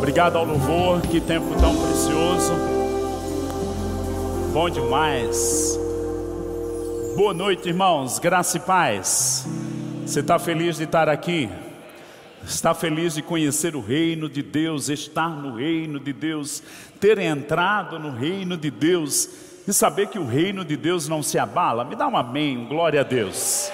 Obrigado ao louvor, que tempo tão precioso. Bom demais. Boa noite, irmãos. Graça e paz. Você está feliz de estar aqui? Está feliz de conhecer o reino de Deus, estar no reino de Deus, ter entrado no reino de Deus e saber que o reino de Deus não se abala? Me dá um amém, glória a Deus.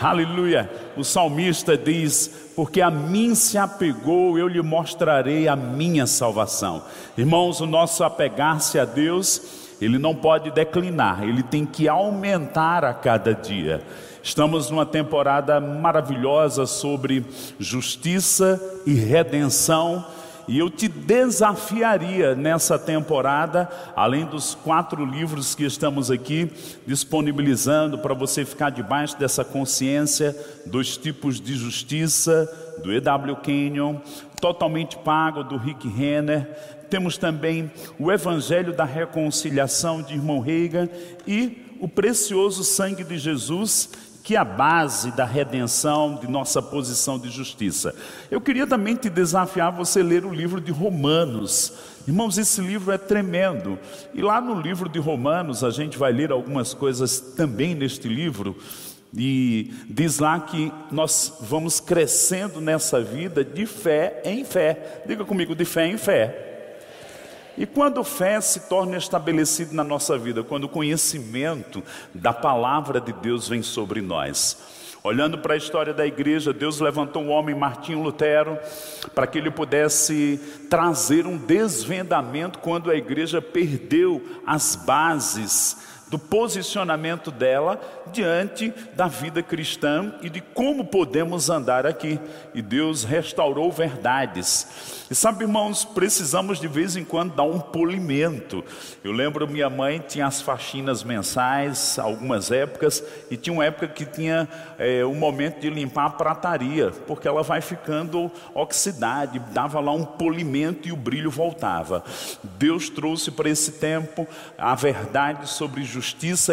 Aleluia. O salmista diz: Porque a mim se apegou, eu lhe mostrarei a minha salvação. Irmãos, o nosso apegar-se a Deus, ele não pode declinar, ele tem que aumentar a cada dia. Estamos numa temporada maravilhosa sobre justiça e redenção. E eu te desafiaria nessa temporada, além dos quatro livros que estamos aqui disponibilizando para você ficar debaixo dessa consciência dos tipos de justiça, do E.W. Kenyon, totalmente pago do Rick Renner. Temos também o Evangelho da Reconciliação de Irmão Reagan e o precioso sangue de Jesus, que é a base da redenção de nossa posição de justiça. Eu queria também te desafiar você ler o livro de Romanos. Irmãos, esse livro é tremendo. E lá no livro de Romanos, a gente vai ler algumas coisas também neste livro. E diz lá que nós vamos crescendo nessa vida de fé em fé. Diga comigo, de fé em fé. E quando fé se torna estabelecida na nossa vida, quando o conhecimento da palavra de Deus vem sobre nós. Olhando para a história da igreja, Deus levantou um homem, Martinho Lutero, para que ele pudesse trazer um desvendamento quando a igreja perdeu as bases do posicionamento dela diante da vida cristã e de como podemos andar aqui. E Deus restaurou verdades. E sabe, irmãos, precisamos de vez em quando dar um polimento. Eu lembro minha mãe tinha as faxinas mensais, algumas épocas, e tinha uma época que tinha é, um momento de limpar a prataria, porque ela vai ficando oxidada, dava lá um polimento e o brilho voltava. Deus trouxe para esse tempo a verdade sobre justiça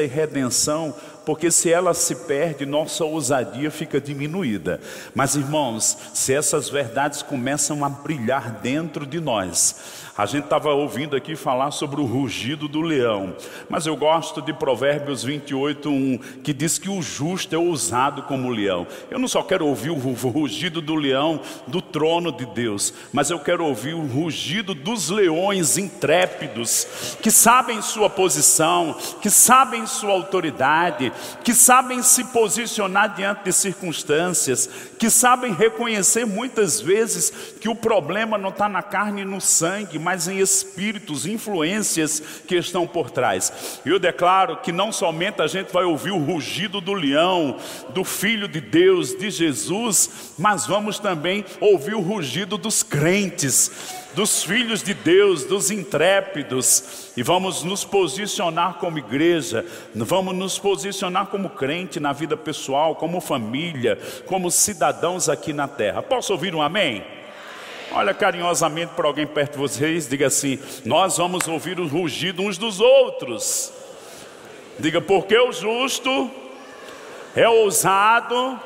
e redenção porque se ela se perde, nossa ousadia fica diminuída. Mas irmãos, se essas verdades começam a brilhar dentro de nós, a gente estava ouvindo aqui falar sobre o rugido do leão, mas eu gosto de Provérbios 28, 1, que diz que o justo é ousado como o leão. Eu não só quero ouvir o rugido do leão do trono de Deus, mas eu quero ouvir o rugido dos leões intrépidos, que sabem sua posição, que sabem sua autoridade, que sabem se posicionar diante de circunstâncias, que sabem reconhecer muitas vezes que o problema não está na carne e no sangue, mas em espíritos, influências que estão por trás. Eu declaro que não somente a gente vai ouvir o rugido do leão, do Filho de Deus, de Jesus, mas vamos também ouvir o rugido dos crentes, dos filhos de Deus, dos intrépidos, e vamos nos posicionar como igreja, vamos nos posicionar como crente na vida pessoal, como família, como cidadãos aqui na terra. Posso ouvir um amém? Olha carinhosamente para alguém perto de vocês, diga assim: Nós vamos ouvir o rugido uns dos outros. Diga, porque o justo é ousado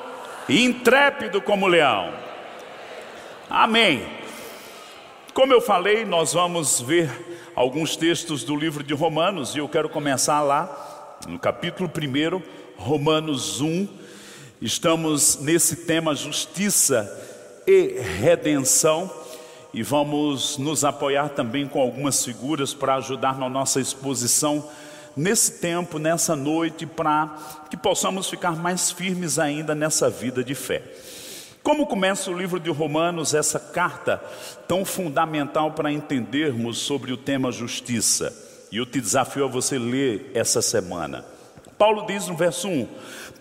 e intrépido como leão. Amém. Como eu falei, nós vamos ver alguns textos do livro de Romanos, e eu quero começar lá, no capítulo 1, Romanos 1. Estamos nesse tema justiça e redenção. E vamos nos apoiar também com algumas figuras para ajudar na nossa exposição nesse tempo, nessa noite, para que possamos ficar mais firmes ainda nessa vida de fé. Como começa o livro de Romanos, essa carta tão fundamental para entendermos sobre o tema justiça? E eu te desafio a você ler essa semana. Paulo diz no verso 1: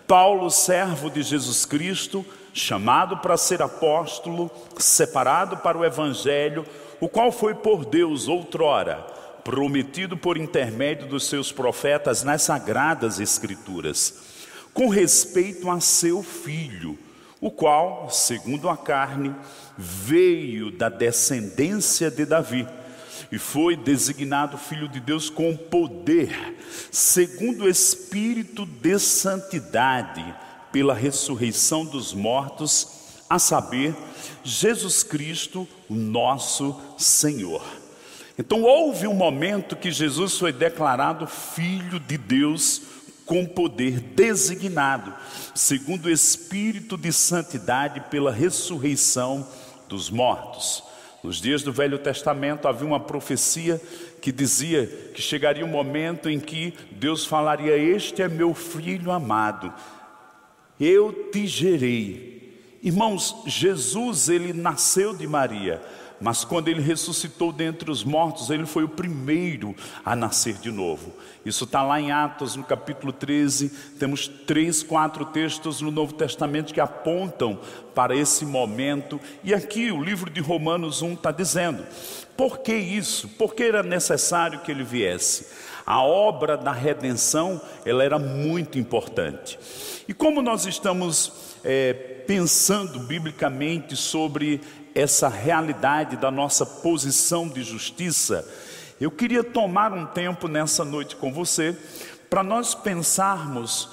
Paulo, servo de Jesus Cristo, chamado para ser apóstolo, separado para o evangelho, o qual foi por Deus outrora prometido por intermédio dos seus profetas nas sagradas escrituras, com respeito a seu filho, o qual, segundo a carne, veio da descendência de Davi e foi designado filho de Deus com poder, segundo o espírito de santidade pela ressurreição dos mortos, a saber, Jesus Cristo, o nosso Senhor. Então houve um momento que Jesus foi declarado Filho de Deus com poder designado, segundo o Espírito de santidade pela ressurreição dos mortos. Nos dias do Velho Testamento havia uma profecia que dizia que chegaria um momento em que Deus falaria: Este é meu filho amado, eu te gerei. Irmãos, Jesus, ele nasceu de Maria, mas quando ele ressuscitou dentre os mortos, ele foi o primeiro a nascer de novo. Isso está lá em Atos, no capítulo 13. Temos três, quatro textos no Novo Testamento que apontam para esse momento. E aqui o livro de Romanos 1 está dizendo: por que isso? Por que era necessário que ele viesse? A obra da redenção ela era muito importante. E como nós estamos é, pensando biblicamente sobre essa realidade da nossa posição de justiça, eu queria tomar um tempo nessa noite com você para nós pensarmos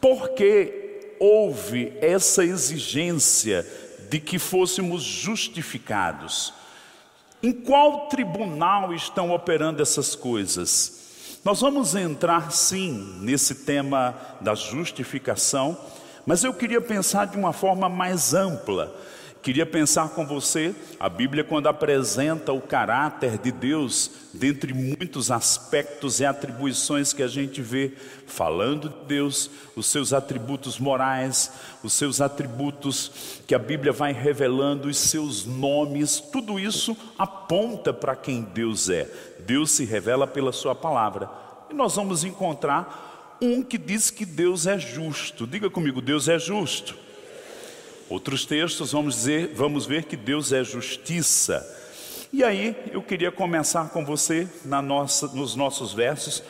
por que houve essa exigência de que fôssemos justificados. Em qual tribunal estão operando essas coisas? Nós vamos entrar sim nesse tema da justificação, mas eu queria pensar de uma forma mais ampla Queria pensar com você, a Bíblia, quando apresenta o caráter de Deus, dentre muitos aspectos e atribuições que a gente vê, falando de Deus, os seus atributos morais, os seus atributos que a Bíblia vai revelando, os seus nomes, tudo isso aponta para quem Deus é. Deus se revela pela Sua palavra. E nós vamos encontrar um que diz que Deus é justo. Diga comigo, Deus é justo. Outros textos vamos dizer, vamos ver que Deus é justiça. E aí eu queria começar com você na nossa, nos nossos versos.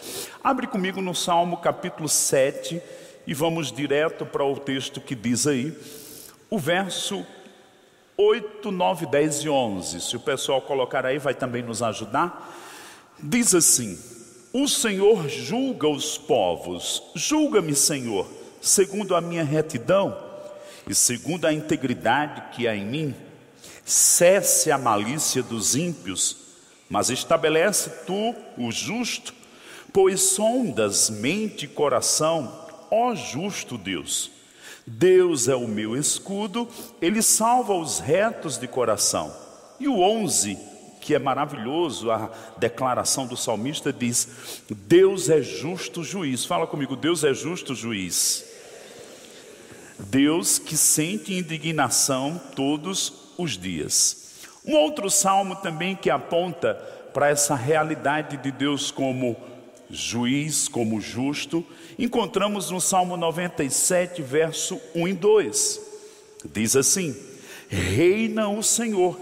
Abre comigo no Salmo capítulo 7 e vamos direto para o texto que diz aí, o verso 8, 9, 10 e 11. Se o pessoal colocar aí, vai também nos ajudar. Diz assim: O Senhor julga os povos, julga-me, Senhor, segundo a minha retidão e segundo a integridade que há em mim, cesse a malícia dos ímpios, mas estabelece tu o justo, pois sondas mente e coração, ó justo Deus. Deus é o meu escudo, ele salva os retos de coração. E o 11, que é maravilhoso, a declaração do salmista diz: Deus é justo juiz. Fala comigo, Deus é justo juiz. Deus que sente indignação todos os dias. Um outro salmo também que aponta para essa realidade de Deus como juiz, como justo, encontramos no Salmo 97, verso 1 e 2. Diz assim: Reina o Senhor,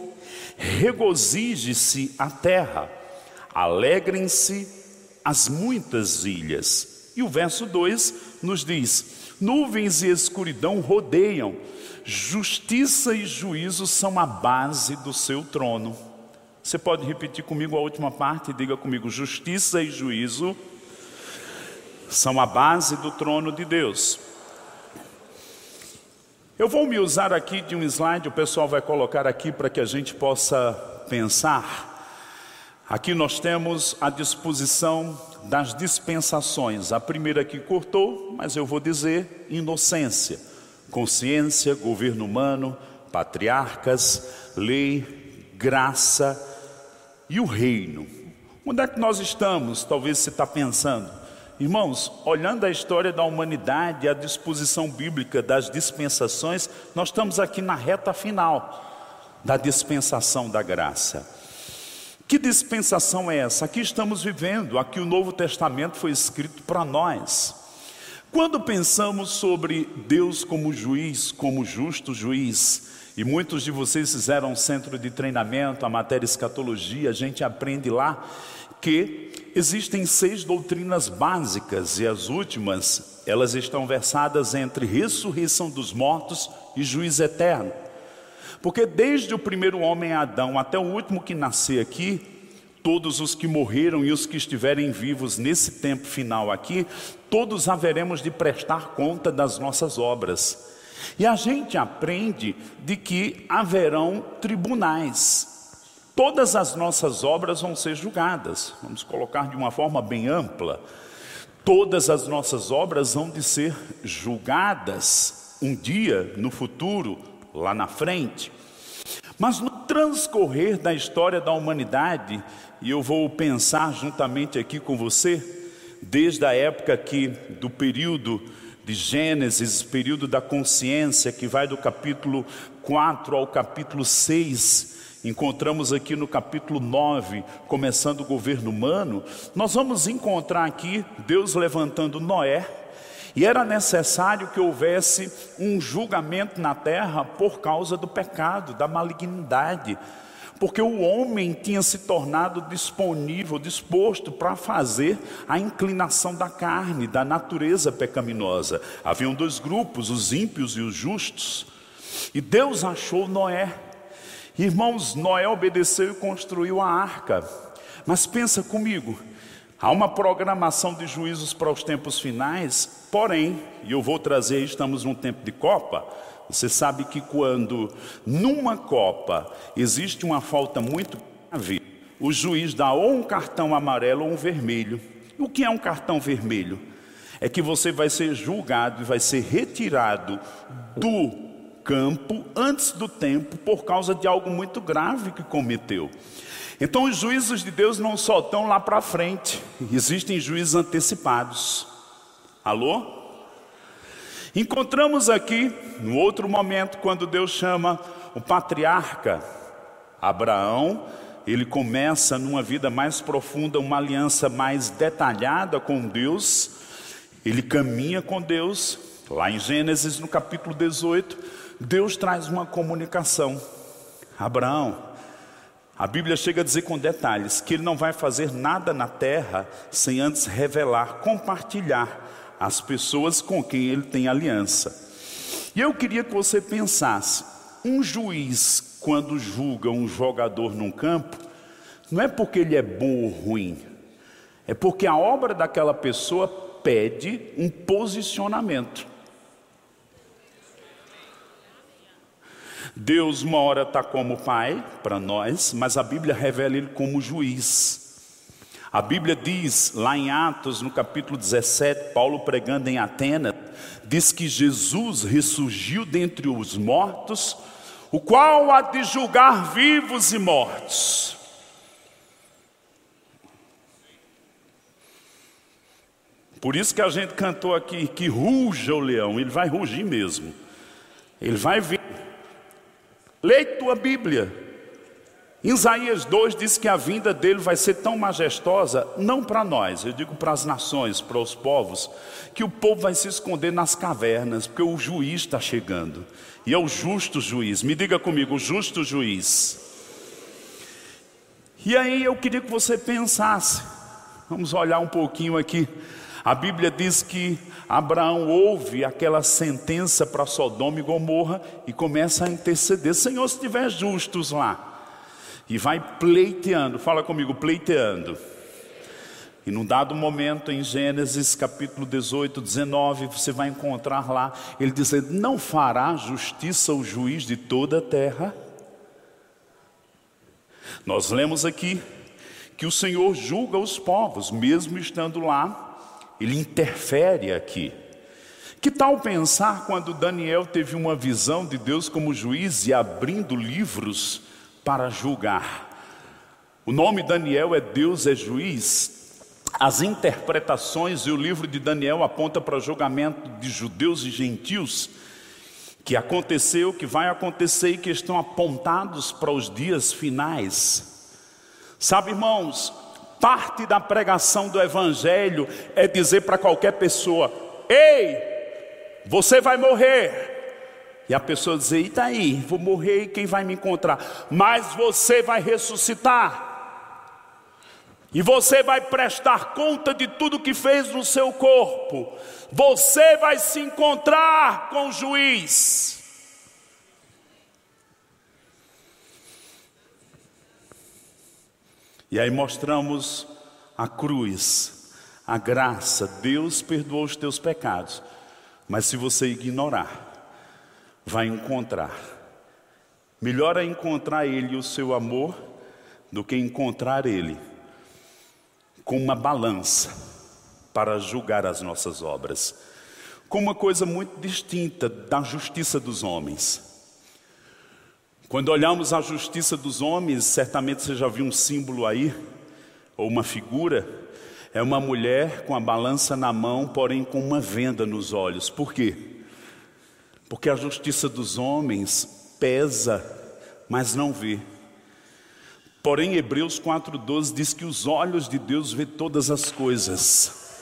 regozije-se a terra, alegrem-se as muitas ilhas. E o verso 2 nos diz: Nuvens e escuridão rodeiam, justiça e juízo são a base do seu trono. Você pode repetir comigo a última parte? Diga comigo: justiça e juízo são a base do trono de Deus. Eu vou me usar aqui de um slide, o pessoal vai colocar aqui para que a gente possa pensar. Aqui nós temos a disposição das dispensações. A primeira que cortou, mas eu vou dizer inocência, consciência, governo humano, patriarcas, lei, graça e o reino. Onde é que nós estamos? Talvez você está pensando. Irmãos, olhando a história da humanidade, a disposição bíblica das dispensações, nós estamos aqui na reta final da dispensação da graça. Que dispensação é essa? Aqui estamos vivendo, aqui o Novo Testamento foi escrito para nós. Quando pensamos sobre Deus como juiz, como justo juiz, e muitos de vocês fizeram um centro de treinamento, a matéria escatologia, a gente aprende lá que existem seis doutrinas básicas e as últimas, elas estão versadas entre ressurreição dos mortos e juiz eterno. Porque desde o primeiro homem Adão até o último que nascer aqui, todos os que morreram e os que estiverem vivos nesse tempo final aqui, todos haveremos de prestar conta das nossas obras. E a gente aprende de que haverão tribunais. Todas as nossas obras vão ser julgadas. Vamos colocar de uma forma bem ampla. Todas as nossas obras vão de ser julgadas um dia no futuro, lá na frente. Mas no transcorrer da história da humanidade, e eu vou pensar juntamente aqui com você, desde a época aqui do período de Gênesis, período da consciência, que vai do capítulo 4 ao capítulo 6, encontramos aqui no capítulo 9, começando o governo humano, nós vamos encontrar aqui Deus levantando Noé, e era necessário que houvesse um julgamento na terra por causa do pecado, da malignidade, porque o homem tinha se tornado disponível, disposto para fazer a inclinação da carne, da natureza pecaminosa. Haviam dois grupos, os ímpios e os justos. E Deus achou Noé. Irmãos, Noé obedeceu e construiu a arca. Mas pensa comigo, há uma programação de juízos para os tempos finais, porém, e eu vou trazer, estamos num tempo de Copa, você sabe que quando numa Copa existe uma falta muito grave, o juiz dá ou um cartão amarelo ou um vermelho. O que é um cartão vermelho? É que você vai ser julgado e vai ser retirado do campo antes do tempo por causa de algo muito grave que cometeu. Então os juízos de Deus não só estão lá para frente, existem juízos antecipados. Alô? Encontramos aqui, no outro momento, quando Deus chama o patriarca Abraão, ele começa numa vida mais profunda, uma aliança mais detalhada com Deus, ele caminha com Deus, lá em Gênesis, no capítulo 18, Deus traz uma comunicação. Abraão, a Bíblia chega a dizer com detalhes que ele não vai fazer nada na terra sem antes revelar, compartilhar as pessoas com quem ele tem aliança. E eu queria que você pensasse: um juiz, quando julga um jogador num campo, não é porque ele é bom ou ruim, é porque a obra daquela pessoa pede um posicionamento. Deus, uma hora está como pai para nós, mas a Bíblia revela ele como juiz. A Bíblia diz, lá em Atos, no capítulo 17, Paulo pregando em Atenas, diz que Jesus ressurgiu dentre os mortos, o qual há de julgar vivos e mortos. Por isso que a gente cantou aqui que ruja o leão, ele vai rugir mesmo. Ele vai vir. Leia tua Bíblia. Em Isaías 2 diz que a vinda dele vai ser tão majestosa, não para nós, eu digo para as nações, para os povos, que o povo vai se esconder nas cavernas, porque o juiz está chegando, e é o justo juiz. Me diga comigo, o justo juiz. E aí eu queria que você pensasse, vamos olhar um pouquinho aqui. A Bíblia diz que Abraão ouve aquela sentença para Sodoma e Gomorra e começa a interceder: Senhor, se tiver justos lá e vai pleiteando, fala comigo, pleiteando. E num dado momento, em Gênesis capítulo 18, 19, você vai encontrar lá, ele dizendo: Não fará justiça o juiz de toda a terra? Nós lemos aqui que o Senhor julga os povos, mesmo estando lá, ele interfere aqui. Que tal pensar quando Daniel teve uma visão de Deus como juiz e abrindo livros para julgar. O nome Daniel é Deus é juiz. As interpretações e o livro de Daniel aponta para julgamento de judeus e gentios que aconteceu, que vai acontecer e que estão apontados para os dias finais. Sabe, irmãos, parte da pregação do evangelho é dizer para qualquer pessoa: "Ei, você vai morrer". E a pessoa dizer: e daí? Vou morrer e quem vai me encontrar? Mas você vai ressuscitar. E você vai prestar conta de tudo que fez no seu corpo. Você vai se encontrar com o juiz. E aí mostramos a cruz, a graça. Deus perdoou os teus pecados. Mas se você ignorar, vai encontrar. Melhor é encontrar Ele o seu amor do que encontrar Ele com uma balança para julgar as nossas obras, com uma coisa muito distinta da justiça dos homens. Quando olhamos a justiça dos homens, certamente você já viu um símbolo aí, ou uma figura, é uma mulher com a balança na mão, porém com uma venda nos olhos. Por quê? Porque a justiça dos homens pesa, mas não vê. Porém, Hebreus 4,12 diz que os olhos de Deus vê todas as coisas.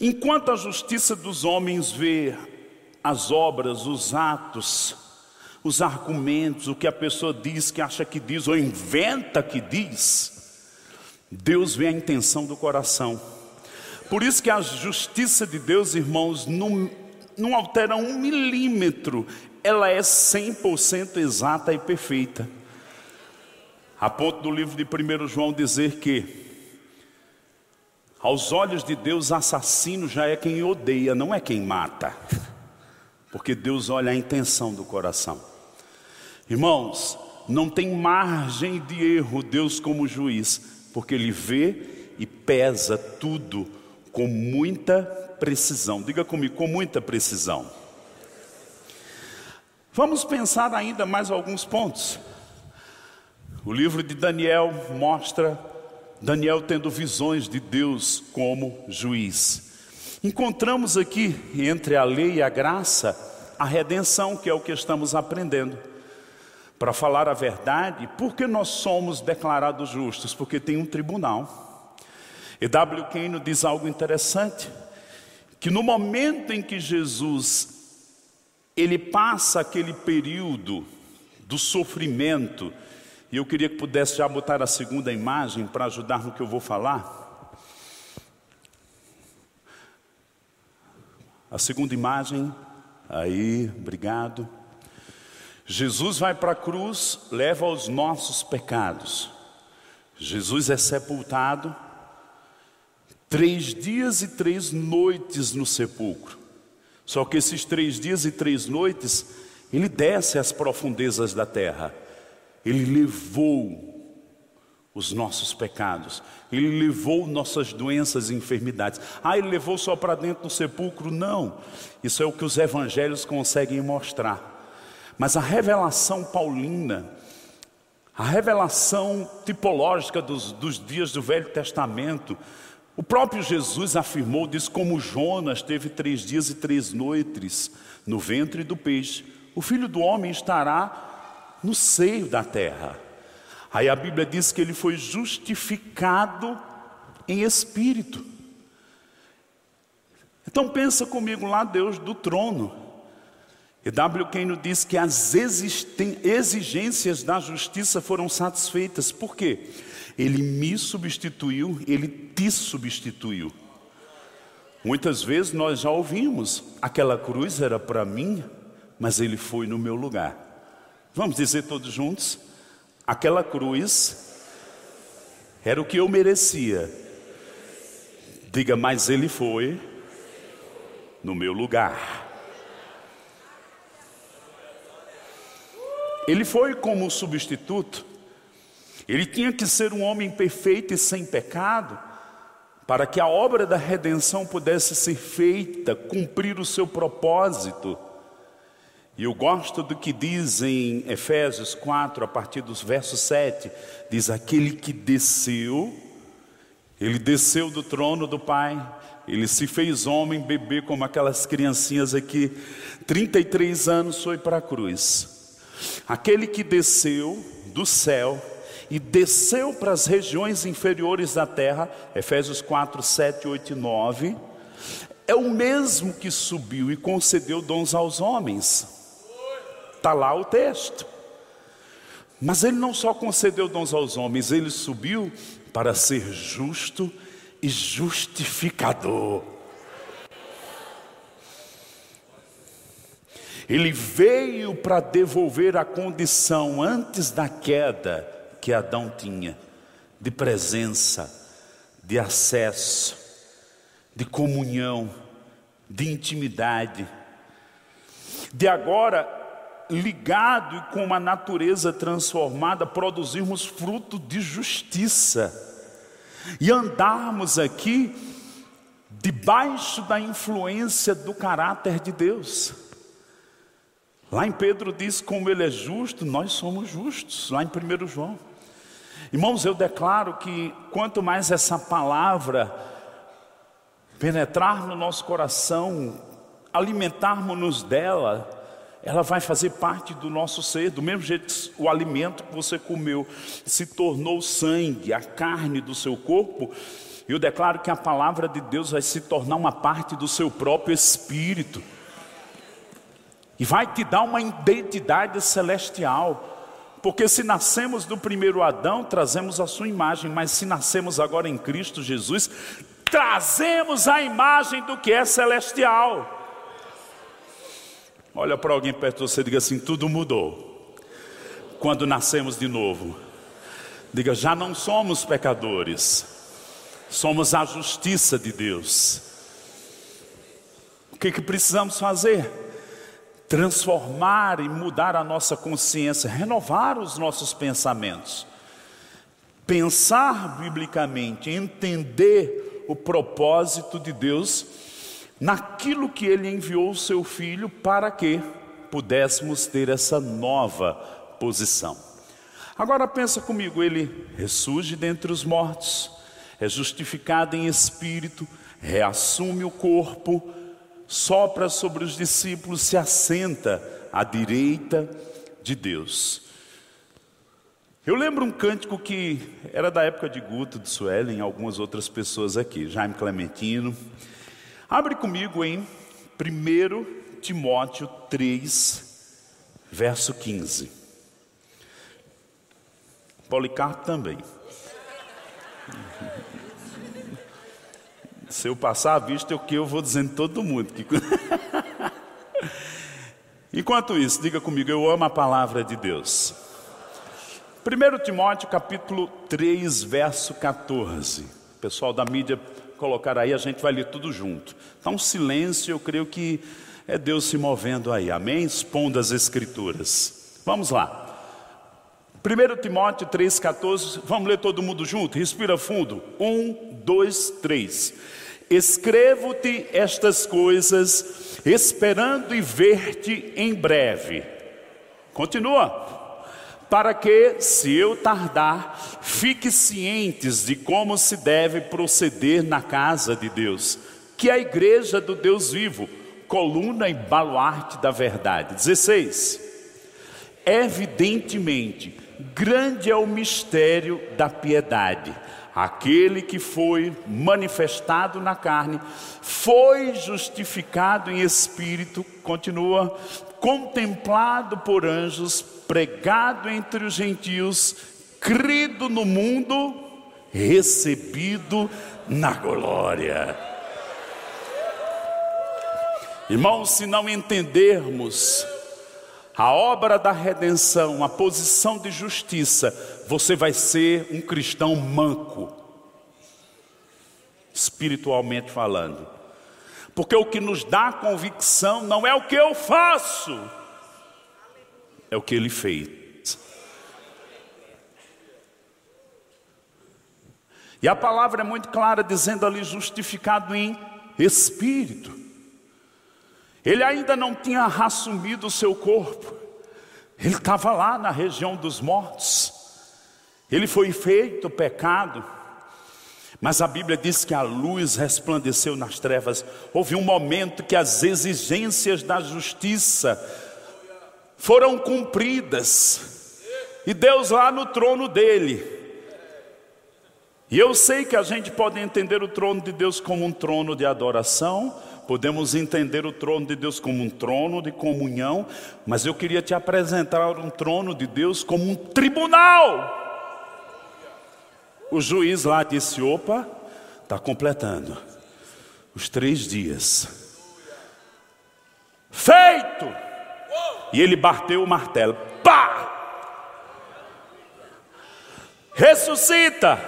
Enquanto a justiça dos homens vê as obras, os atos, os argumentos, o que a pessoa diz, que acha que diz, ou inventa que diz, Deus vê a intenção do coração. Por isso que a justiça de Deus, irmãos, não, não altera um milímetro, ela é 100% exata e perfeita. A ponto do livro de 1 João dizer que, aos olhos de Deus, assassino já é quem odeia, não é quem mata, porque Deus olha a intenção do coração. Irmãos, não tem margem de erro Deus como juiz, porque Ele vê e pesa tudo com muita precisão. Diga comigo, com muita precisão. Vamos pensar ainda mais alguns pontos. O livro de Daniel mostra Daniel tendo visões de Deus como juiz. Encontramos aqui, entre a lei e a graça, a redenção, que é o que estamos aprendendo. Para falar a verdade, por que nós somos declarados justos? Porque tem um tribunal. E W. Kane diz algo interessante, que no momento em que Jesus ele passa aquele período do sofrimento, e eu queria que pudesse já botar a segunda imagem para ajudar no que eu vou falar. A segunda imagem, aí, obrigado. Jesus vai para a cruz, leva os nossos pecados. Jesus é sepultado, três dias e três noites no sepulcro. Só que esses três dias e três noites, ele desce às profundezas da terra. Ele levou os nossos pecados, ele levou nossas doenças e enfermidades. Ah, ele levou só para dentro do sepulcro? Não. Isso é o que os evangelhos conseguem mostrar. Mas a revelação paulina, a revelação tipológica dos, dos dias do Velho Testamento, o próprio Jesus afirmou, diz como Jonas teve três dias e três noites no ventre do peixe, o filho do homem estará no seio da terra. Aí a Bíblia diz que ele foi justificado em espírito. Então pensa comigo lá, Deus do trono. E W. Kane diz que as exigências da justiça foram satisfeitas. Por quê? Ele me substituiu, ele te substituiu. Muitas vezes nós já ouvimos, aquela cruz era para mim, mas ele foi no meu lugar. Vamos dizer todos juntos? Aquela cruz era o que eu merecia. Diga, mas ele foi no meu lugar. Ele foi como substituto. Ele tinha que ser um homem perfeito e sem pecado, para que a obra da redenção pudesse ser feita, cumprir o seu propósito. E eu gosto do que diz em Efésios 4, a partir dos versos 7, diz: Aquele que desceu, ele desceu do trono do Pai, ele se fez homem, bebê, como aquelas criancinhas aqui, 33 anos foi para a cruz. Aquele que desceu do céu e desceu para as regiões inferiores da terra, Efésios 4, 7, 8 e 9, é o mesmo que subiu e concedeu dons aos homens. Está lá o texto. Mas ele não só concedeu dons aos homens, ele subiu para ser justo e justificador. Ele veio para devolver a condição antes da queda que Adão tinha, de presença, de acesso, de comunhão, de intimidade. de agora, ligado e com uma natureza transformada, produzirmos fruto de justiça e andarmos aqui debaixo da influência do caráter de Deus. Lá em Pedro diz como ele é justo, nós somos justos, lá em 1 João. Irmãos, eu declaro que quanto mais essa palavra penetrar no nosso coração, alimentarmos-nos dela, ela vai fazer parte do nosso ser, do mesmo jeito que o alimento que você comeu se tornou sangue, a carne do seu corpo. Eu declaro que a palavra de Deus vai se tornar uma parte do seu próprio espírito e vai te dar uma identidade celestial. Porque se nascemos do primeiro Adão, trazemos a sua imagem, mas se nascemos agora em Cristo Jesus, trazemos a imagem do que é celestial. Olha para alguém perto de você e diga assim: tudo mudou. Quando nascemos de novo, diga: já não somos pecadores, somos a justiça de Deus. O que, que precisamos fazer? Transformar e mudar a nossa consciência, renovar os nossos pensamentos. Pensar biblicamente, entender o propósito de Deus naquilo que ele enviou o seu filho para que pudéssemos ter essa nova posição. Agora pensa comigo, ele ressurge dentre os mortos, é justificado em espírito, reassume o corpo, sopra sobre os discípulos, se assenta à direita de Deus. Eu lembro um cântico que era da época de Guto, de Suelen, algumas outras pessoas aqui, Jaime Clementino. Abre comigo em 1 Timóteo 3, verso 15. Policarpo também. Se eu passar a vista, é o que eu vou dizendo todo mundo. Enquanto isso, diga comigo, eu amo a palavra de Deus. 1 Timóteo capítulo 3, verso 14. Pessoal da mídia colocar aí, a gente vai ler tudo junto. Um silêncio, eu creio que é Deus se movendo aí, amém? Expondo as Escrituras. Vamos lá. 1 Timóteo 3,14, vamos ler todo mundo junto? Respira fundo. Um, dois, três. Escrevo-te estas coisas, esperando e ver-te em breve. Continua para que, se eu tardar, fique cientes de como se deve proceder na casa de Deus, que é a igreja do Deus vivo, coluna e baluarte da verdade. 16. Evidentemente, grande é o mistério da piedade. Aquele que foi manifestado na carne, foi justificado em espírito, continua, contemplado por anjos, pregado entre os gentios, crido no mundo, recebido na glória. Irmãos, se não entendermos a obra da redenção, a posição de justiça, você vai ser um cristão manco, espiritualmente falando. Porque o que nos dá convicção não é o que eu faço, é o que ele fez. E a palavra é muito clara, dizendo ali: justificado em espírito. Ele ainda não tinha assumido o seu corpo, ele estava lá na região dos mortos, ele foi feito pecado, mas a Bíblia diz que a luz resplandeceu nas trevas. Houve um momento que as exigências da justiça foram cumpridas, e Deus lá no trono dele. E eu sei que a gente pode entender o trono de Deus como um trono de adoração, podemos entender o trono de Deus como um trono de comunhão, mas eu queria te apresentar um trono de Deus como um tribunal. O juiz lá disse: opa, está completando os três dias. Feito! E ele bateu o martelo. Pá! Ressuscita!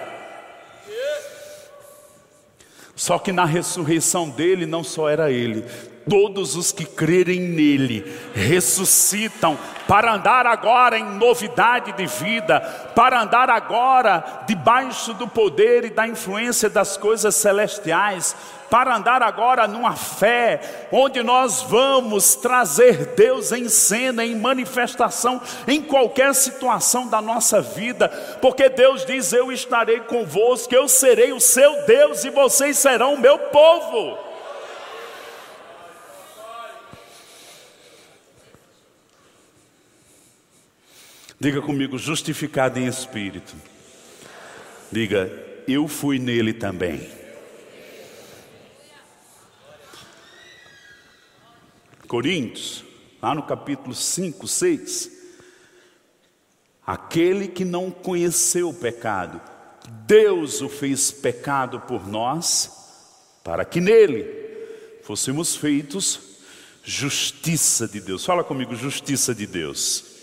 Só que na ressurreição dele não só era ele, todos os que crerem nele ressuscitam para andar agora em novidade de vida, para andar agora debaixo do poder e da influência das coisas celestiais, para andar agora numa fé onde nós vamos trazer Deus em cena, em manifestação, em qualquer situação da nossa vida, porque Deus diz: Eu estarei convosco, eu serei o seu Deus e vocês serão o meu povo. Diga comigo, justificado em espírito. Diga, eu fui nele também. Coríntios, lá no capítulo 5, 6. Aquele que não conheceu o pecado, Deus o fez pecado por nós, para que nele fôssemos feitos justiça de Deus. Fala comigo, justiça de Deus.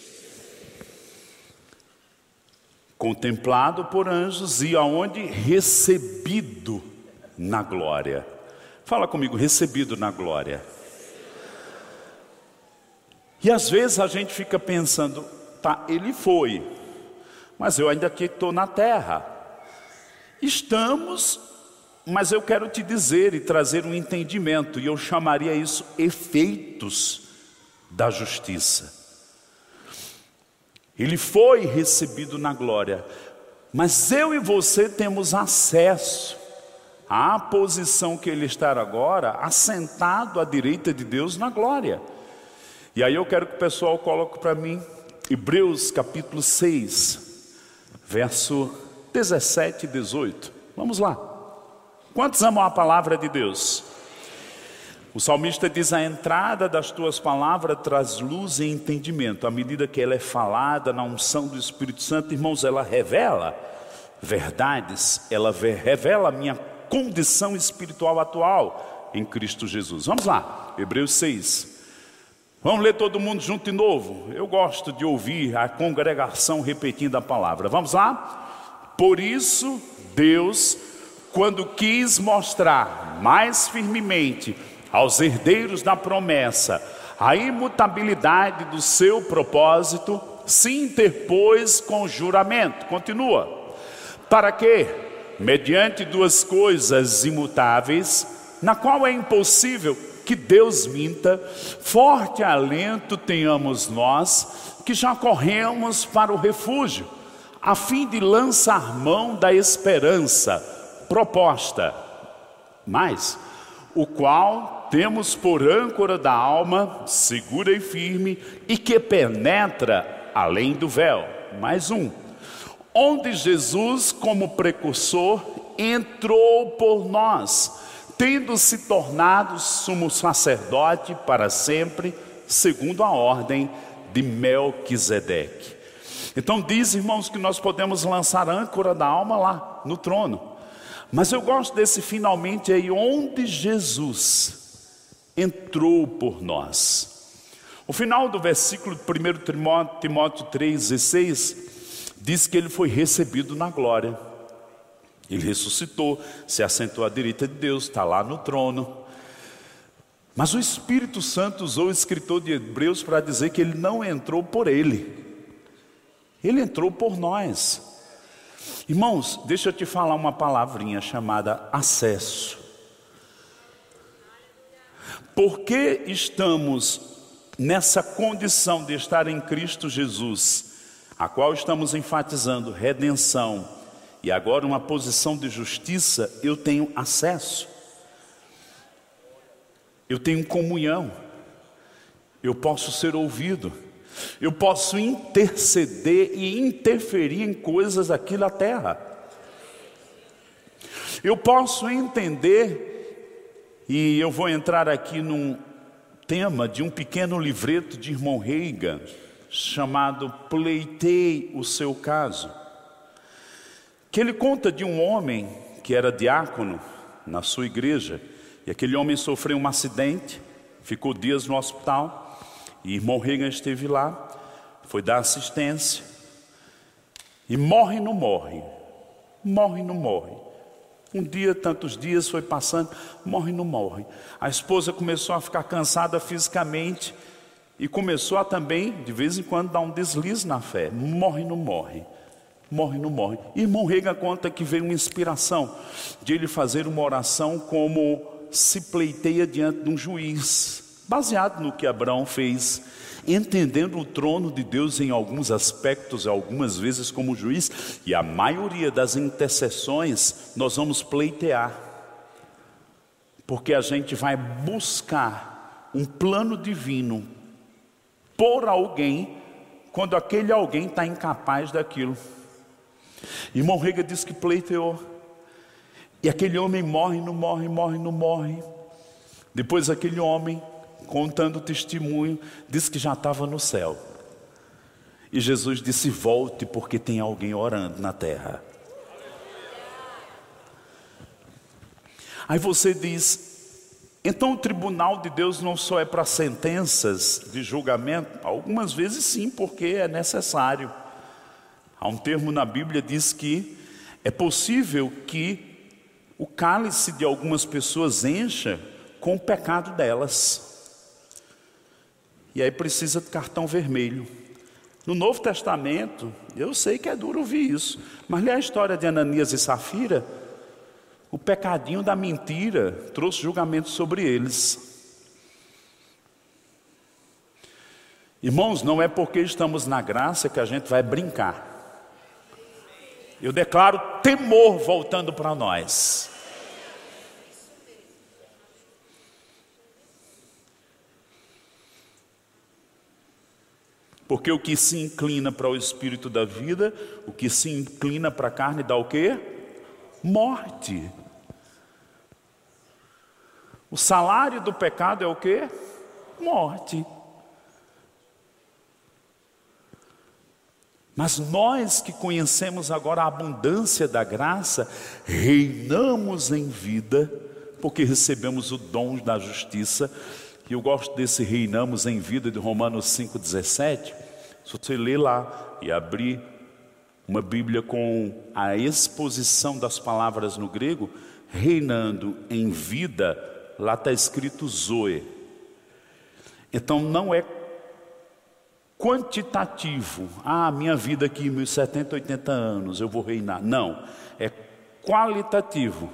Contemplado por anjos e aonde recebido na glória. Fala comigo, recebido na glória. E às vezes a gente fica pensando, tá, ele foi, mas eu ainda aqui estou na terra. Estamos, mas eu quero te dizer e trazer um entendimento, e eu chamaria isso efeitos da justiça. Ele foi recebido na glória, mas eu e você temos acesso à posição que ele está agora, assentado à direita de Deus na glória. E aí eu quero que o pessoal coloque para mim Hebreus capítulo 6, verso 17 e 18. Vamos lá. Quantos amam a palavra de Deus? O salmista diz: A entrada das tuas palavras traz luz e entendimento. À medida que ela é falada na unção do Espírito Santo, irmãos, ela revela verdades, ela revela a minha condição espiritual atual em Cristo Jesus. Vamos lá, Hebreus 6. Vamos ler todo mundo junto de novo. Eu gosto de ouvir a congregação repetindo a palavra. Vamos lá? Por isso, Deus, quando quis mostrar mais firmemente aos herdeiros da promessa a imutabilidade do seu propósito, se interpôs com juramento. Continua. Para que, mediante duas coisas imutáveis, na qual é impossível que Deus minta, forte alento tenhamos nós, que já corremos para o refúgio, a fim de lançar mão da esperança proposta. Mas, o qual temos por âncora da alma, segura e firme, e que penetra além do véu. Mais um. Onde Jesus, como precursor, entrou por nós, tendo se tornado sumo sacerdote para sempre, segundo a ordem de Melquisedeque. Então diz, irmãos, que nós podemos lançar âncora da alma lá no trono. Mas eu gosto desse finalmente aí, onde Jesus entrou por nós. O final do versículo 1 Timóteo 3,16 diz que ele foi recebido na glória. Ele ressuscitou, se assentou à direita de Deus, está lá no trono. Mas o Espírito Santo usou o escritor de Hebreus para dizer que ele não entrou por ele, ele entrou por nós. Irmãos, deixa eu te falar uma palavrinha chamada acesso. Porque estamos nessa condição de estar em Cristo Jesus, a qual estamos enfatizando redenção e agora uma posição de justiça, eu tenho acesso. Eu tenho comunhão. Eu posso ser ouvido. Eu posso interceder e interferir em coisas aqui na terra. Eu posso entender e eu vou entrar aqui num tema de um pequeno livreto de irmão Reagan, chamado Pleitei o seu caso. Que ele conta de um homem que era diácono na sua igreja, e aquele homem sofreu um acidente, ficou dias no hospital, e irmão Reagan esteve lá, foi dar assistência, e morre não morre, morre não morre. Um dia, tantos dias foi passando, morre não morre. A esposa começou a ficar cansada fisicamente e começou a também, de vez em quando, dar um deslize na fé. Morre não morre. Morre não morre. Irmão Rega conta que veio uma inspiração de ele fazer uma oração como se pleiteia diante de um juiz, baseado no que Abraão fez entendendo o trono de Deus em alguns aspectos, algumas vezes como juiz, e a maioria das intercessões nós vamos pleitear, porque a gente vai buscar um plano divino por alguém, quando aquele alguém está incapaz daquilo. Irmão Rega diz que pleiteou, e aquele homem morre, não morre, morre, não morre. Depois aquele homem contando o testemunho, disse que já estava no céu. E Jesus disse: Volte, porque tem alguém orando na terra. Aí você diz: então o tribunal de Deus não só é para sentenças de julgamento? Algumas vezes sim, porque é necessário. Há um termo na Bíblia diz que é possível que o cálice de algumas pessoas encha com o pecado delas. E aí precisa de cartão vermelho. No Novo Testamento, eu sei que é duro ouvir isso, mas lê a história de Ananias e Safira, o pecadinho da mentira trouxe julgamento sobre eles. Irmãos, não é porque estamos na graça que a gente vai brincar. Eu declaro temor voltando para nós. Porque o que se inclina para o espírito da vida, o que se inclina para a carne dá o quê? Morte. O salário do pecado é o quê? Morte. Mas nós que conhecemos agora a abundância da graça, reinamos em vida, porque recebemos o dom da justiça. E eu gosto desse reinamos em vida de Romanos 5,17. Se você ler lá e abrir uma Bíblia com a exposição das palavras no grego, reinando em vida, lá está escrito Zoe. Então não é quantitativo. Ah, minha vida aqui, meus 70, 80 anos, eu vou reinar. Não, é qualitativo.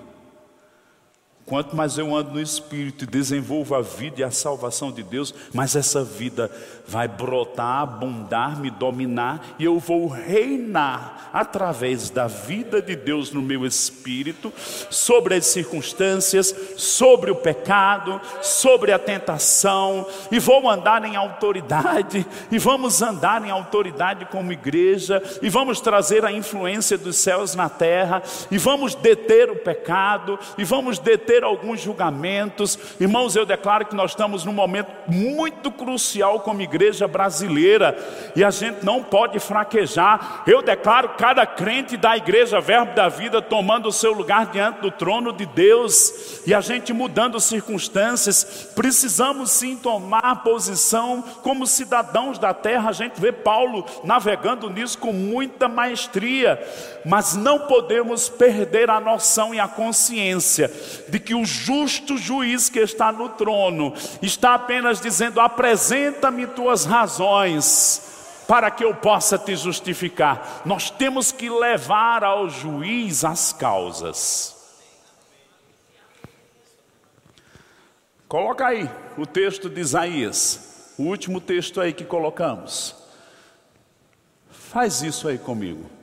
Quanto mais eu ando no Espírito e desenvolvo a vida e a salvação de Deus, mais essa vida vai brotar, abundar, me dominar e eu vou reinar através da vida de Deus no meu espírito, sobre as circunstâncias, sobre o pecado, sobre a tentação, e vou andar em autoridade, e vamos andar em autoridade como igreja, e vamos trazer a influência dos céus na terra, e vamos deter o pecado, e vamos deter ter alguns julgamentos. Irmãos, eu declaro que nós estamos num momento muito crucial como igreja brasileira e a gente não pode fraquejar. Eu declaro cada crente da igreja Verbo da Vida tomando o seu lugar diante do trono de Deus e a gente mudando circunstâncias. Precisamos sim tomar posição como cidadãos da terra. A gente vê Paulo navegando nisso com muita maestria, mas não podemos perder a noção e a consciência de o justo juiz que está no trono está apenas dizendo: apresenta-me tuas razões para que eu possa te justificar. Nós temos que levar ao juiz as causas. Coloca aí o texto de Isaías, o último texto aí que colocamos. Faz isso aí comigo.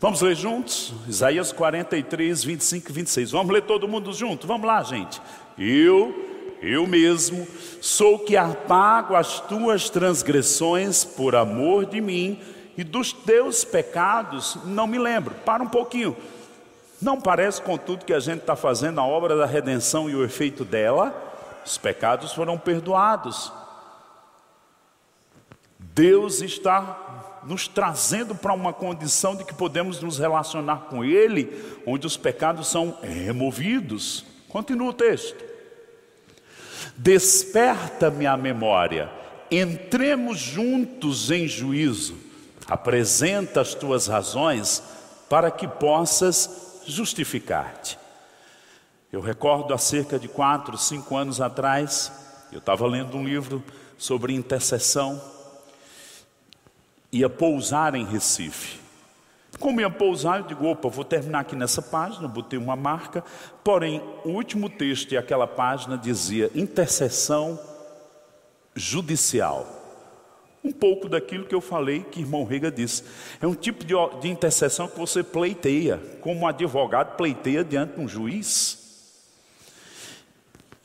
Vamos ler juntos? Isaías 43, 25 e 26. Vamos ler todo mundo junto? Vamos lá, gente. Eu, eu mesmo, sou que apago as tuas transgressões por amor de mim e dos teus pecados não me lembro. Para um pouquinho. Não parece, contudo, que a gente está fazendo a obra da redenção e o efeito dela? Os pecados foram perdoados. Deus está nos trazendo para uma condição de que podemos nos relacionar com Ele, onde os pecados são removidos. Continua o texto. Desperta-me a memória, entremos juntos em juízo, apresenta as tuas razões para que possas justificar-te. Eu recordo há cerca de quatro, cinco anos atrás, eu estava lendo um livro sobre intercessão, ia pousar em Recife. Como ia pousar, eu digo, opa, vou terminar aqui nessa página, botei uma marca, porém, o último texto de aquela página dizia intercessão judicial. Um pouco daquilo que eu falei que irmão Rega disse. É um tipo de, de intercessão que você pleiteia, como um advogado pleiteia diante de um juiz.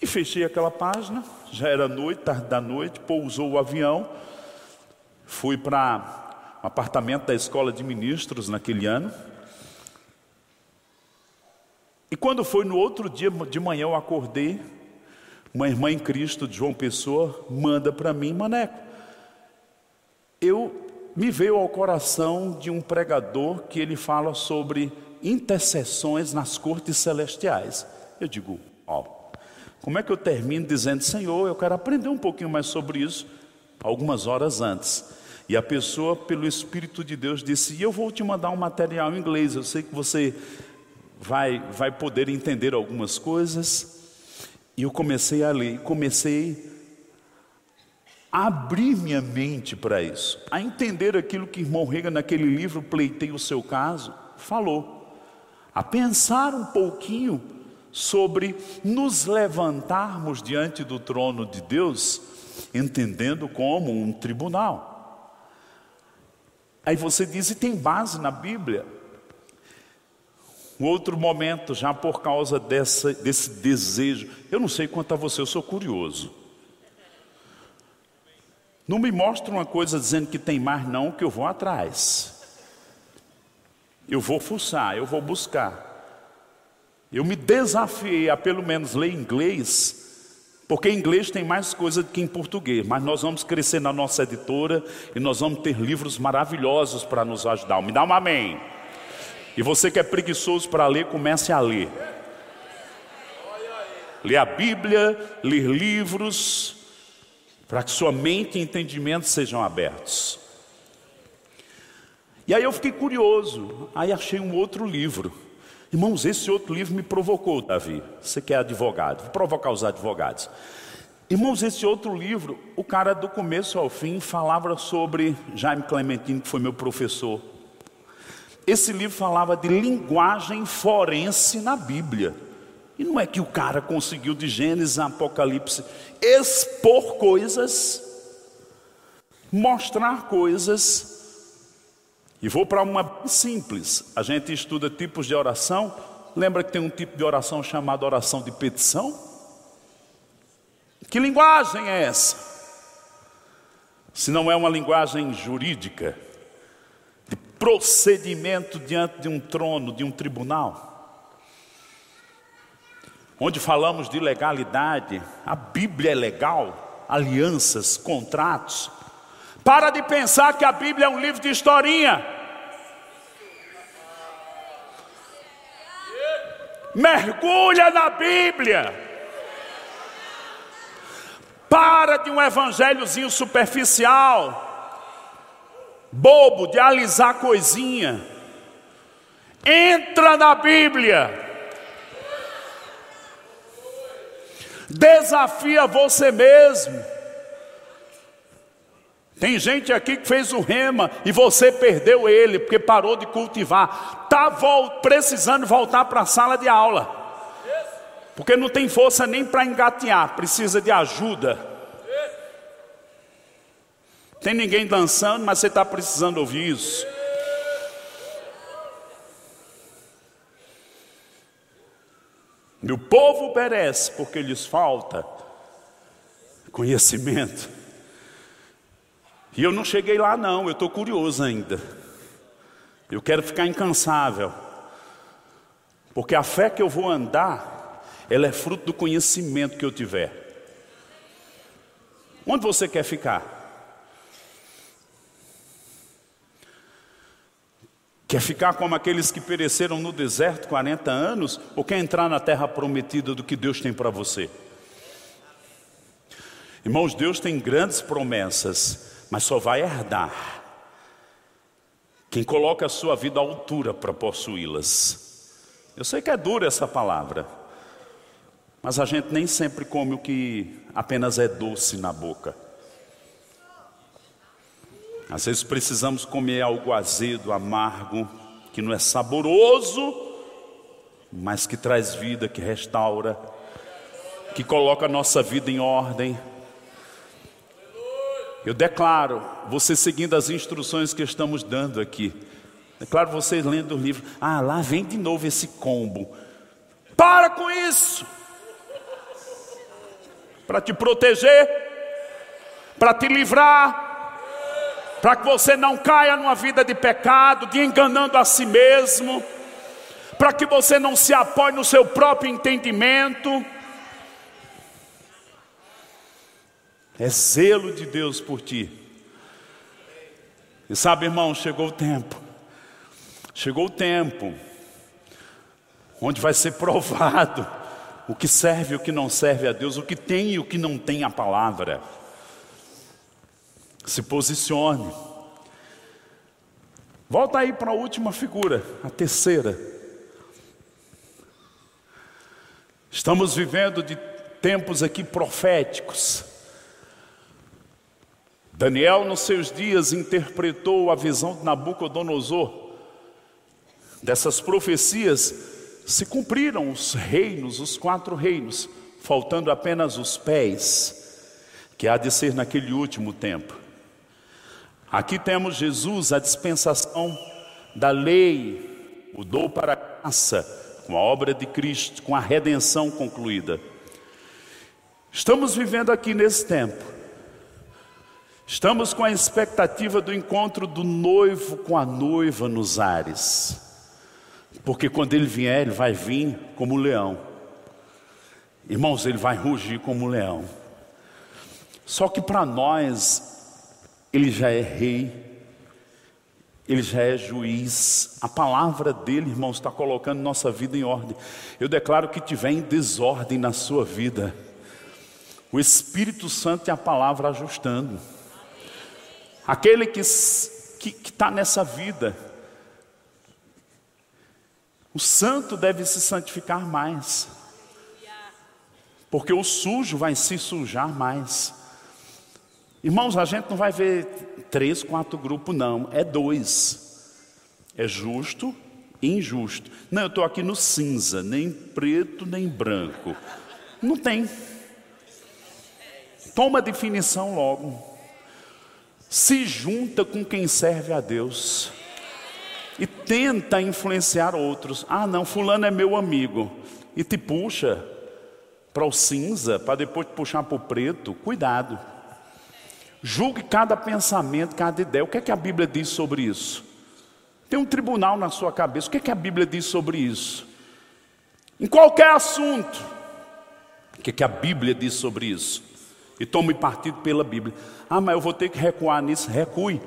E fechei aquela página, já era noite, tarde da noite, pousou o avião, fui para um apartamento da escola de ministros naquele ano. E quando foi no outro dia de manhã eu acordei, uma irmã em Cristo de João Pessoa manda para mim, Maneco, eu me veio ao coração de um pregador que ele fala sobre intercessões nas cortes celestiais. Eu digo, ó, como é que eu termino dizendo, Senhor, eu quero aprender um pouquinho mais sobre isso, algumas horas antes. E a pessoa, pelo Espírito de Deus, disse: Eu vou te mandar um material em inglês, eu sei que você vai, vai poder entender algumas coisas. E eu comecei a ler, comecei a abrir minha mente para isso, a entender aquilo que irmão Rega, naquele livro, Pleitei o Seu Caso, falou, a pensar um pouquinho sobre nos levantarmos diante do trono de Deus, entendendo como um tribunal. Aí você diz, e tem base na Bíblia. Um outro momento, já por causa dessa, desse desejo, eu não sei quanto a você, eu sou curioso. Não me mostra uma coisa dizendo que tem mais, não, que eu vou atrás. Eu vou fuçar, eu vou buscar. Eu me desafiei a pelo menos ler inglês, porque em inglês tem mais coisa do que em português, mas nós vamos crescer na nossa editora e nós vamos ter livros maravilhosos para nos ajudar. Me dá um amém. E você que é preguiçoso para ler, comece a ler. Ler a Bíblia, ler livros, para que sua mente e entendimento sejam abertos. E aí eu fiquei curioso, aí achei um outro livro. Irmãos, esse outro livro me provocou, Davi. Você que é advogado, vou provocar os advogados. Irmãos, esse outro livro, o cara do começo ao fim falava sobre Jaime Clementino, que foi meu professor. Esse livro falava de linguagem forense na Bíblia. E não é que o cara conseguiu de Gênesis a Apocalipse expor coisas, mostrar coisas e vou para uma simples. A gente estuda tipos de oração. Lembra que tem um tipo de oração chamada oração de petição? Que linguagem é essa? Se não é uma linguagem jurídica, de procedimento diante de um trono, de um tribunal, onde falamos de legalidade, a Bíblia é legal, alianças, contratos. Para de pensar que a Bíblia é um livro de historinha. Mergulha na Bíblia. Para de um evangelhozinho superficial, bobo, de alisar coisinha. Entra na Bíblia. Desafia você mesmo. Tem gente aqui que fez o rema e você perdeu ele porque parou de cultivar. Está precisando voltar para a sala de aula. Porque não tem força nem para engatear, precisa de ajuda. Tem ninguém dançando, mas você está precisando ouvir isso. E o povo perece porque lhes falta conhecimento. E eu não cheguei lá, não, eu estou curioso ainda. Eu quero ficar incansável. Porque a fé que eu vou andar, ela é fruto do conhecimento que eu tiver. Onde você quer ficar? Quer ficar como aqueles que pereceram no deserto 40 anos? Ou quer entrar na terra prometida do que Deus tem para você? Irmãos, Deus tem grandes promessas mas só vai herdar quem coloca a sua vida à altura para possuí-las. Eu sei que é dura essa palavra, mas a gente nem sempre come o que apenas é doce na boca. Às vezes precisamos comer algo azedo, amargo, que não é saboroso, mas que traz vida, que restaura, que coloca a nossa vida em ordem. Eu declaro, você seguindo as instruções que estamos dando aqui, declaro vocês lendo o livro, ah, lá vem de novo esse combo. Para com isso! Para te proteger, para te livrar, para que você não caia numa vida de pecado, de enganando a si mesmo, para que você não se apoie no seu próprio entendimento. É zelo de Deus por ti. E sabe, irmão, chegou o tempo. Chegou o tempo onde vai ser provado o que serve e o que não serve a Deus, o que tem e o que não tem a palavra. Se posicione. Volta aí para a última figura, a terceira. Estamos vivendo de tempos aqui proféticos. Daniel, nos seus dias, interpretou a visão de Nabucodonosor. Dessas profecias se cumpriram os reinos, os quatro reinos, faltando apenas os pés, que há de ser naquele último tempo. Aqui temos Jesus, a dispensação da lei, o dom para a graça, com a obra de Cristo, com a redenção concluída. Estamos vivendo aqui nesse tempo. Estamos com a expectativa do encontro do noivo com a noiva nos ares. Porque quando ele vier, ele vai vir como leão. Irmãos, ele vai rugir como leão. Só que para nós ele já é rei, ele já é juiz. A palavra dele, irmãos, está colocando nossa vida em ordem. Eu declaro que tiver em desordem na sua vida, o Espírito Santo e a palavra ajustando. Aquele que está nessa vida, o santo deve se santificar mais, porque o sujo vai se sujar mais. Irmãos, a gente não vai ver três, quatro grupos, não. É dois. É justo e injusto. Não, eu estou aqui no cinza, nem preto, nem branco. Não tem. Toma definição logo. Se junta com quem serve a Deus. E tenta influenciar outros. Ah, não, fulano é meu amigo. E te puxa para o cinza, para depois te puxar para o preto. Cuidado. Julgue cada pensamento, cada ideia. O que é que a Bíblia diz sobre isso? Tem um tribunal na sua cabeça. O que é que a Bíblia diz sobre isso? Em qualquer assunto. O que é que a Bíblia diz sobre isso? E tome partido pela Bíblia. Ah, mas eu vou ter que recuar nisso. Recue.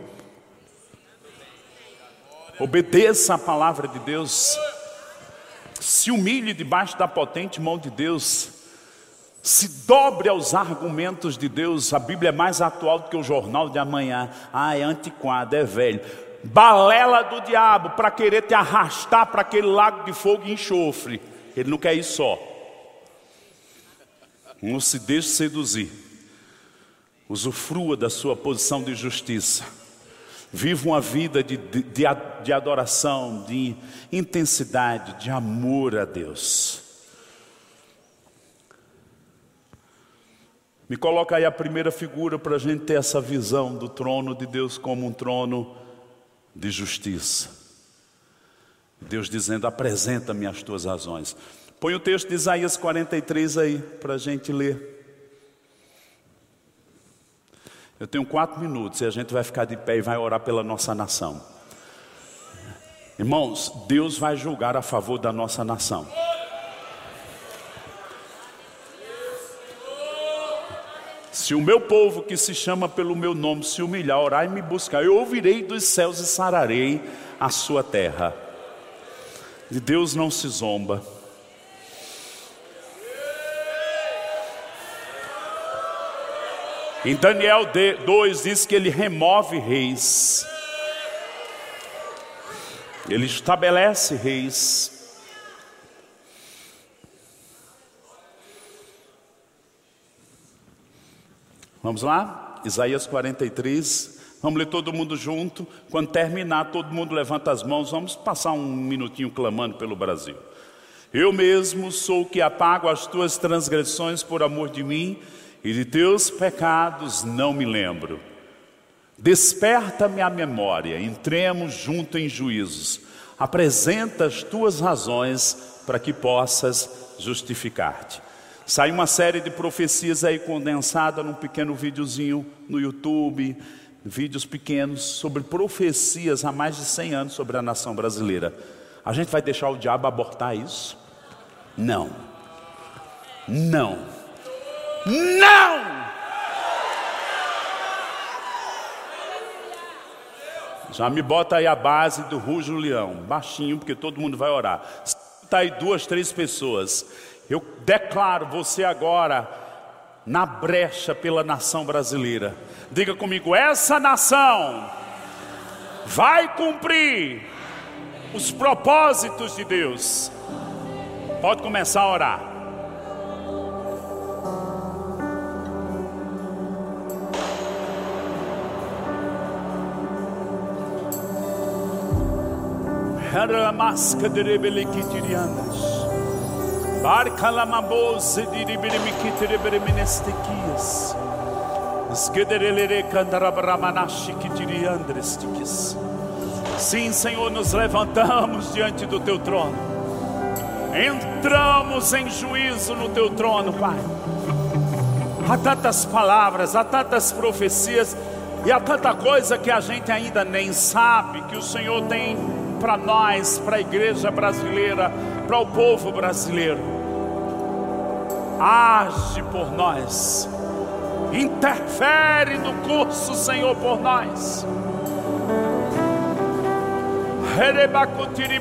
Obedeça a palavra de Deus. Se humilhe debaixo da potente mão de Deus se dobre aos argumentos de Deus. A Bíblia é mais atual do que o jornal de amanhã. Ah, é antiquado, é velho. Balela do diabo para querer te arrastar para aquele lago de fogo e enxofre. Ele não quer ir só. Não se deixe seduzir. Usufrua da sua posição de justiça. Viva uma vida de, de, de adoração, de intensidade, de amor a Deus. Me coloca aí a primeira figura para a gente ter essa visão do trono de Deus como um trono de justiça. Deus dizendo: apresenta-me as tuas razões. Põe o texto de Isaías 43 aí para a gente ler. Eu tenho quatro minutos e a gente vai ficar de pé e vai orar pela nossa nação. Irmãos, Deus vai julgar a favor da nossa nação. Se o meu povo que se chama pelo meu nome se humilhar, orar e me buscar, eu ouvirei dos céus e sararei a sua terra. De Deus não se zomba. Em Daniel 2 diz que ele remove reis. Ele estabelece reis. Vamos lá? Isaías 43. Vamos ler todo mundo junto. Quando terminar, todo mundo levanta as mãos. Vamos passar um minutinho clamando pelo Brasil. Eu mesmo sou o que apago as tuas transgressões por amor de mim e de teus pecados não me lembro. Desperta-me a memória, entremos junto em juízos. Apresenta as tuas razões para que possas justificar-te. Sai uma série de profecias aí condensada num pequeno videozinho no YouTube, vídeos pequenos sobre profecias há mais de 100 anos sobre a nação brasileira. A gente vai deixar o diabo abortar isso? Não. Não. Não! Já me bota aí a base do Rujo Leão, baixinho, porque todo mundo vai orar. Está aí duas, três pessoas. Eu declaro você agora na brecha pela nação brasileira. Diga comigo: essa nação vai cumprir os propósitos de Deus. Pode começar a orar. Sim, Senhor, nos levantamos diante do teu trono. Entramos em juízo no teu trono, Pai. Há tantas palavras, há tantas profecias e há tanta coisa que a gente ainda nem sabe que o Senhor tem para nós, para a igreja brasileira, para o povo brasileiro. Age por nós, interfere no curso, Senhor, por nós. Herebakutiri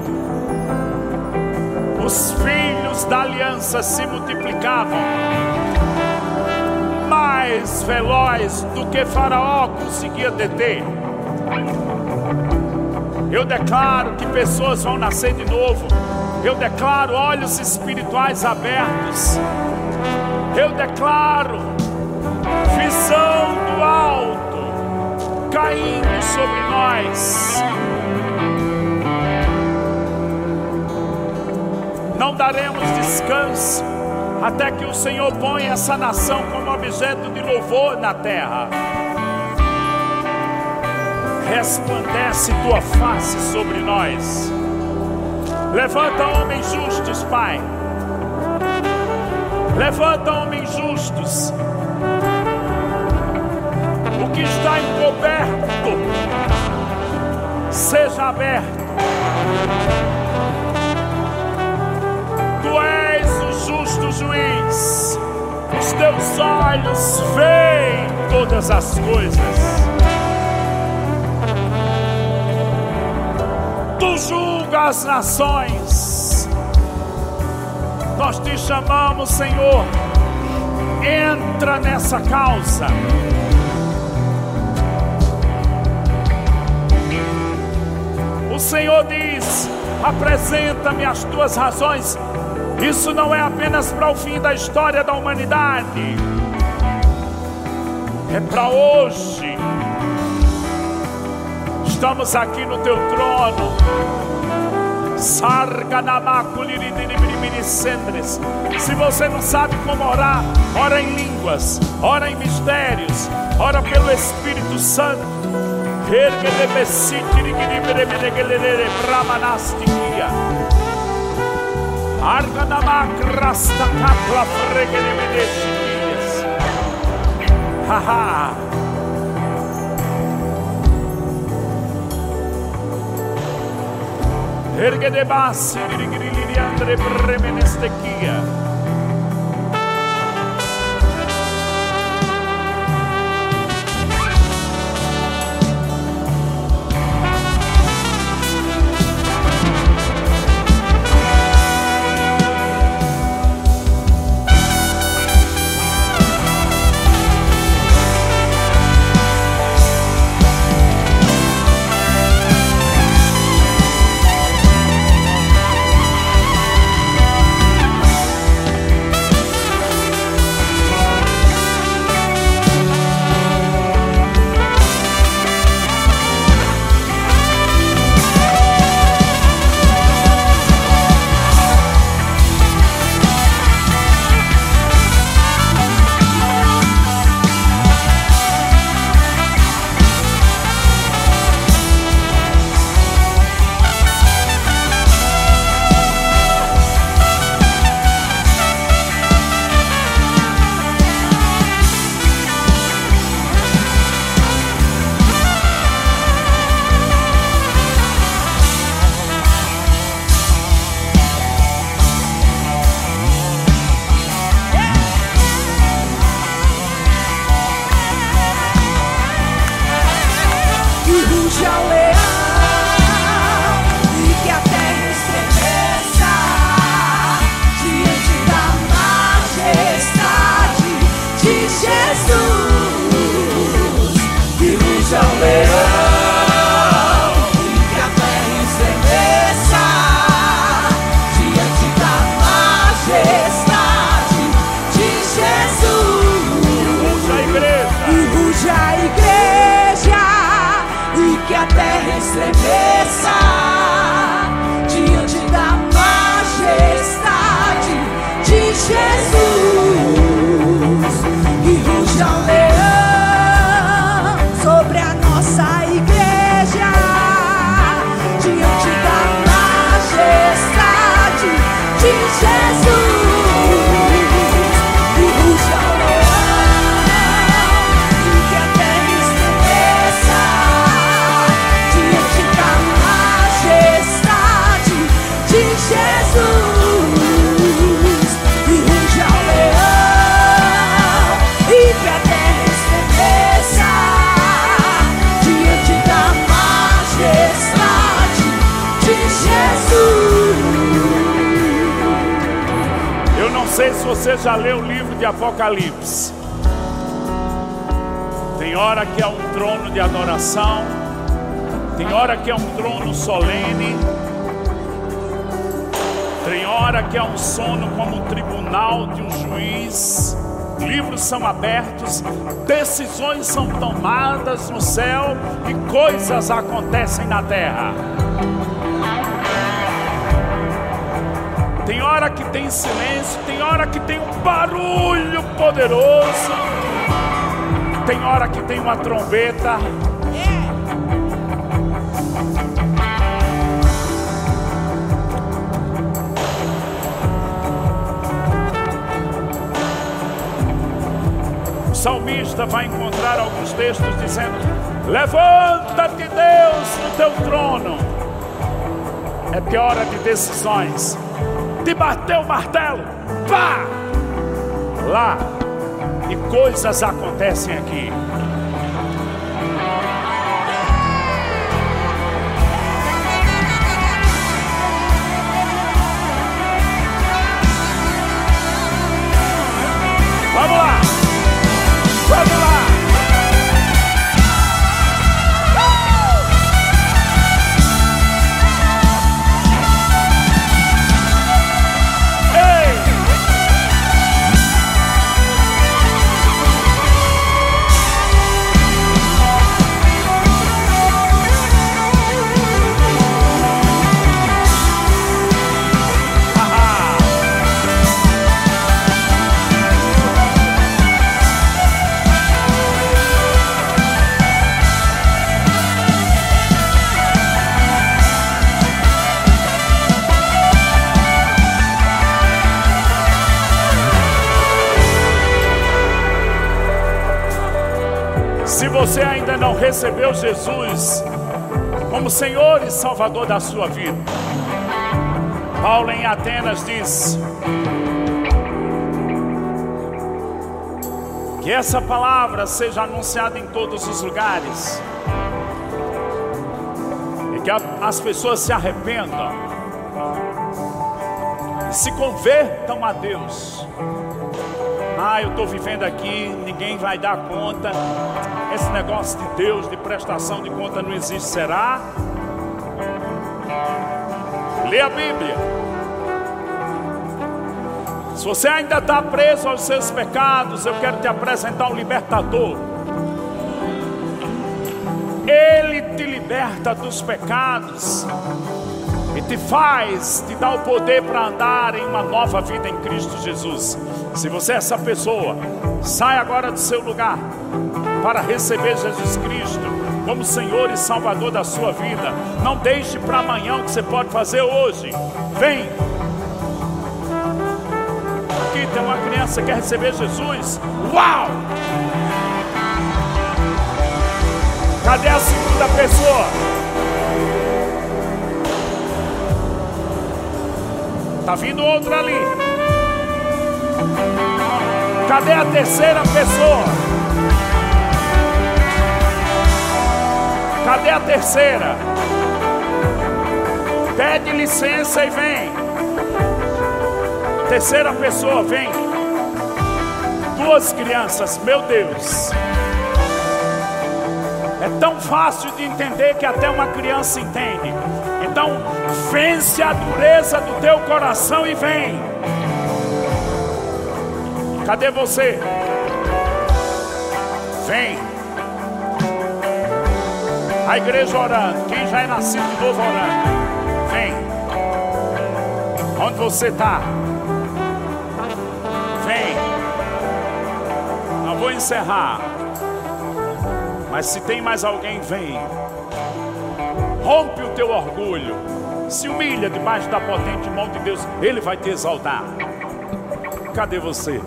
filhos da aliança se multiplicavam mais veloz do que Faraó conseguia deter. Eu declaro que pessoas vão nascer de novo eu declaro olhos espirituais abertos. Eu declaro visão do alto caindo sobre nós. Não daremos descanso até que o Senhor ponha essa nação como objeto de louvor na terra. Resplandece tua face sobre nós. Levanta homens justos, Pai. Levanta homens justos. O que está encoberto, seja aberto. Tu és o justo juiz. Os teus olhos veem todas as coisas. Tu julga as nações. Nós te chamamos, Senhor. Entra nessa causa. O Senhor diz: apresenta-me as tuas razões. Isso não é apenas para o fim da história da humanidade, é para hoje estamos aqui no teu trono. Se você não sabe como orar, ora em línguas, ora em mistérios, ora pelo Espírito Santo. Arga da ma crasta sta capla frega di medescities. Ha ha! Erge de bassi di grili di andre premenestechia. Você já leu o livro de Apocalipse. Tem hora que é um trono de adoração, tem hora que é um trono solene, tem hora que é um sono como um tribunal de um juiz. Livros são abertos, decisões são tomadas no céu e coisas acontecem na terra. Hora que tem silêncio, tem hora que tem um barulho poderoso, tem hora que tem uma trombeta. O salmista vai encontrar alguns textos dizendo: Levanta-te, Deus, no teu trono. É hora de decisões de bater o martelo, pá! Lá, e coisas acontecem aqui. Recebeu Jesus como Senhor e Salvador da sua vida, Paulo em Atenas diz que essa palavra seja anunciada em todos os lugares e que as pessoas se arrependam e se convertam a Deus. Ah, eu estou vivendo aqui, ninguém vai dar conta. Esse negócio de Deus, de prestação de conta não existe, será? Lê a Bíblia. Se você ainda está preso aos seus pecados, eu quero te apresentar um libertador. Ele te liberta dos pecados e te faz, te dá o poder para andar em uma nova vida em Cristo Jesus. Se você é essa pessoa, sai agora do seu lugar para receber Jesus Cristo como Senhor e Salvador da sua vida. Não deixe para amanhã o que você pode fazer hoje. Vem. Aqui tem uma criança que quer receber Jesus. Uau! Cadê a segunda pessoa? Tá vindo outra ali. Cadê a terceira pessoa? Cadê a terceira? Pede licença e vem. Terceira pessoa, vem. Duas crianças, meu Deus. É tão fácil de entender que até uma criança entende. Então, vence a dureza do teu coração e vem. Cadê você? Vem. A igreja orando. Quem já é nascido de novo orando. Vem. Onde você está? Vem. Não vou encerrar. Mas se tem mais alguém, vem. Rompe o teu orgulho. Se humilha debaixo da potente mão de Deus. Ele vai te exaltar. Cadê você?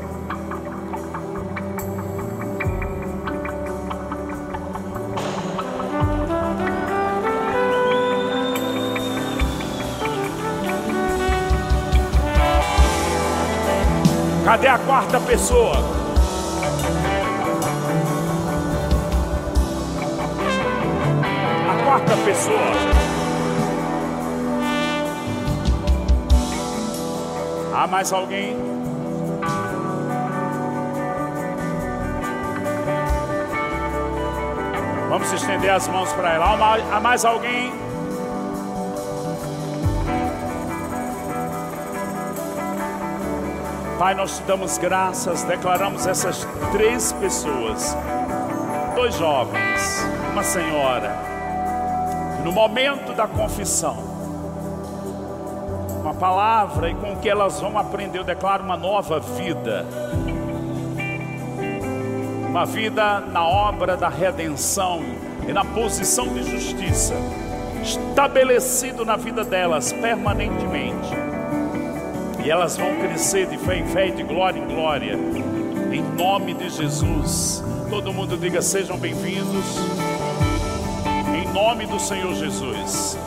Cadê a quarta pessoa? A quarta pessoa. Há mais alguém? Vamos estender as mãos para ela. Há mais alguém? Pai, nós te damos graças, declaramos essas três pessoas, dois jovens, uma senhora, no momento da confissão, uma palavra e com o que elas vão aprender, eu declaro uma nova vida, uma vida na obra da redenção e na posição de justiça, estabelecido na vida delas permanentemente e elas vão crescer de fé em fé e de glória em glória. Em nome de Jesus. Todo mundo diga: sejam bem-vindos. Em nome do Senhor Jesus.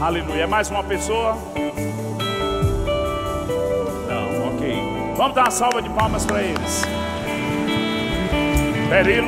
Aleluia. Mais uma pessoa? Não, ok. Vamos dar uma salva de palmas para eles. Perilo.